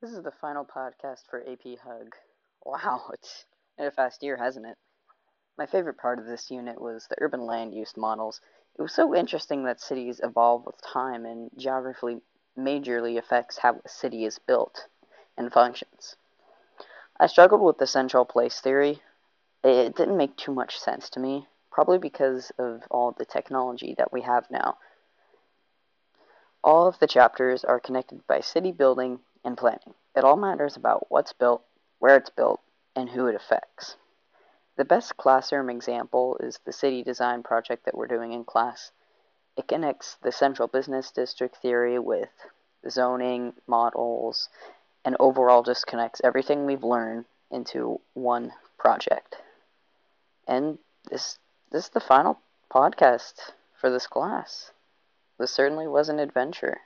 This is the final podcast for AP Hug. Wow, it's been a fast year, hasn't it? My favorite part of this unit was the urban land use models. It was so interesting that cities evolve with time and geography majorly affects how a city is built and functions. I struggled with the central place theory. It didn't make too much sense to me, probably because of all the technology that we have now. All of the chapters are connected by city building and planning. It all matters about what's built, where it's built, and who it affects. The best classroom example is the city design project that we're doing in class. It connects the central business district theory with zoning models and overall just connects everything we've learned into one project. And this this is the final podcast for this class. This certainly was an adventure.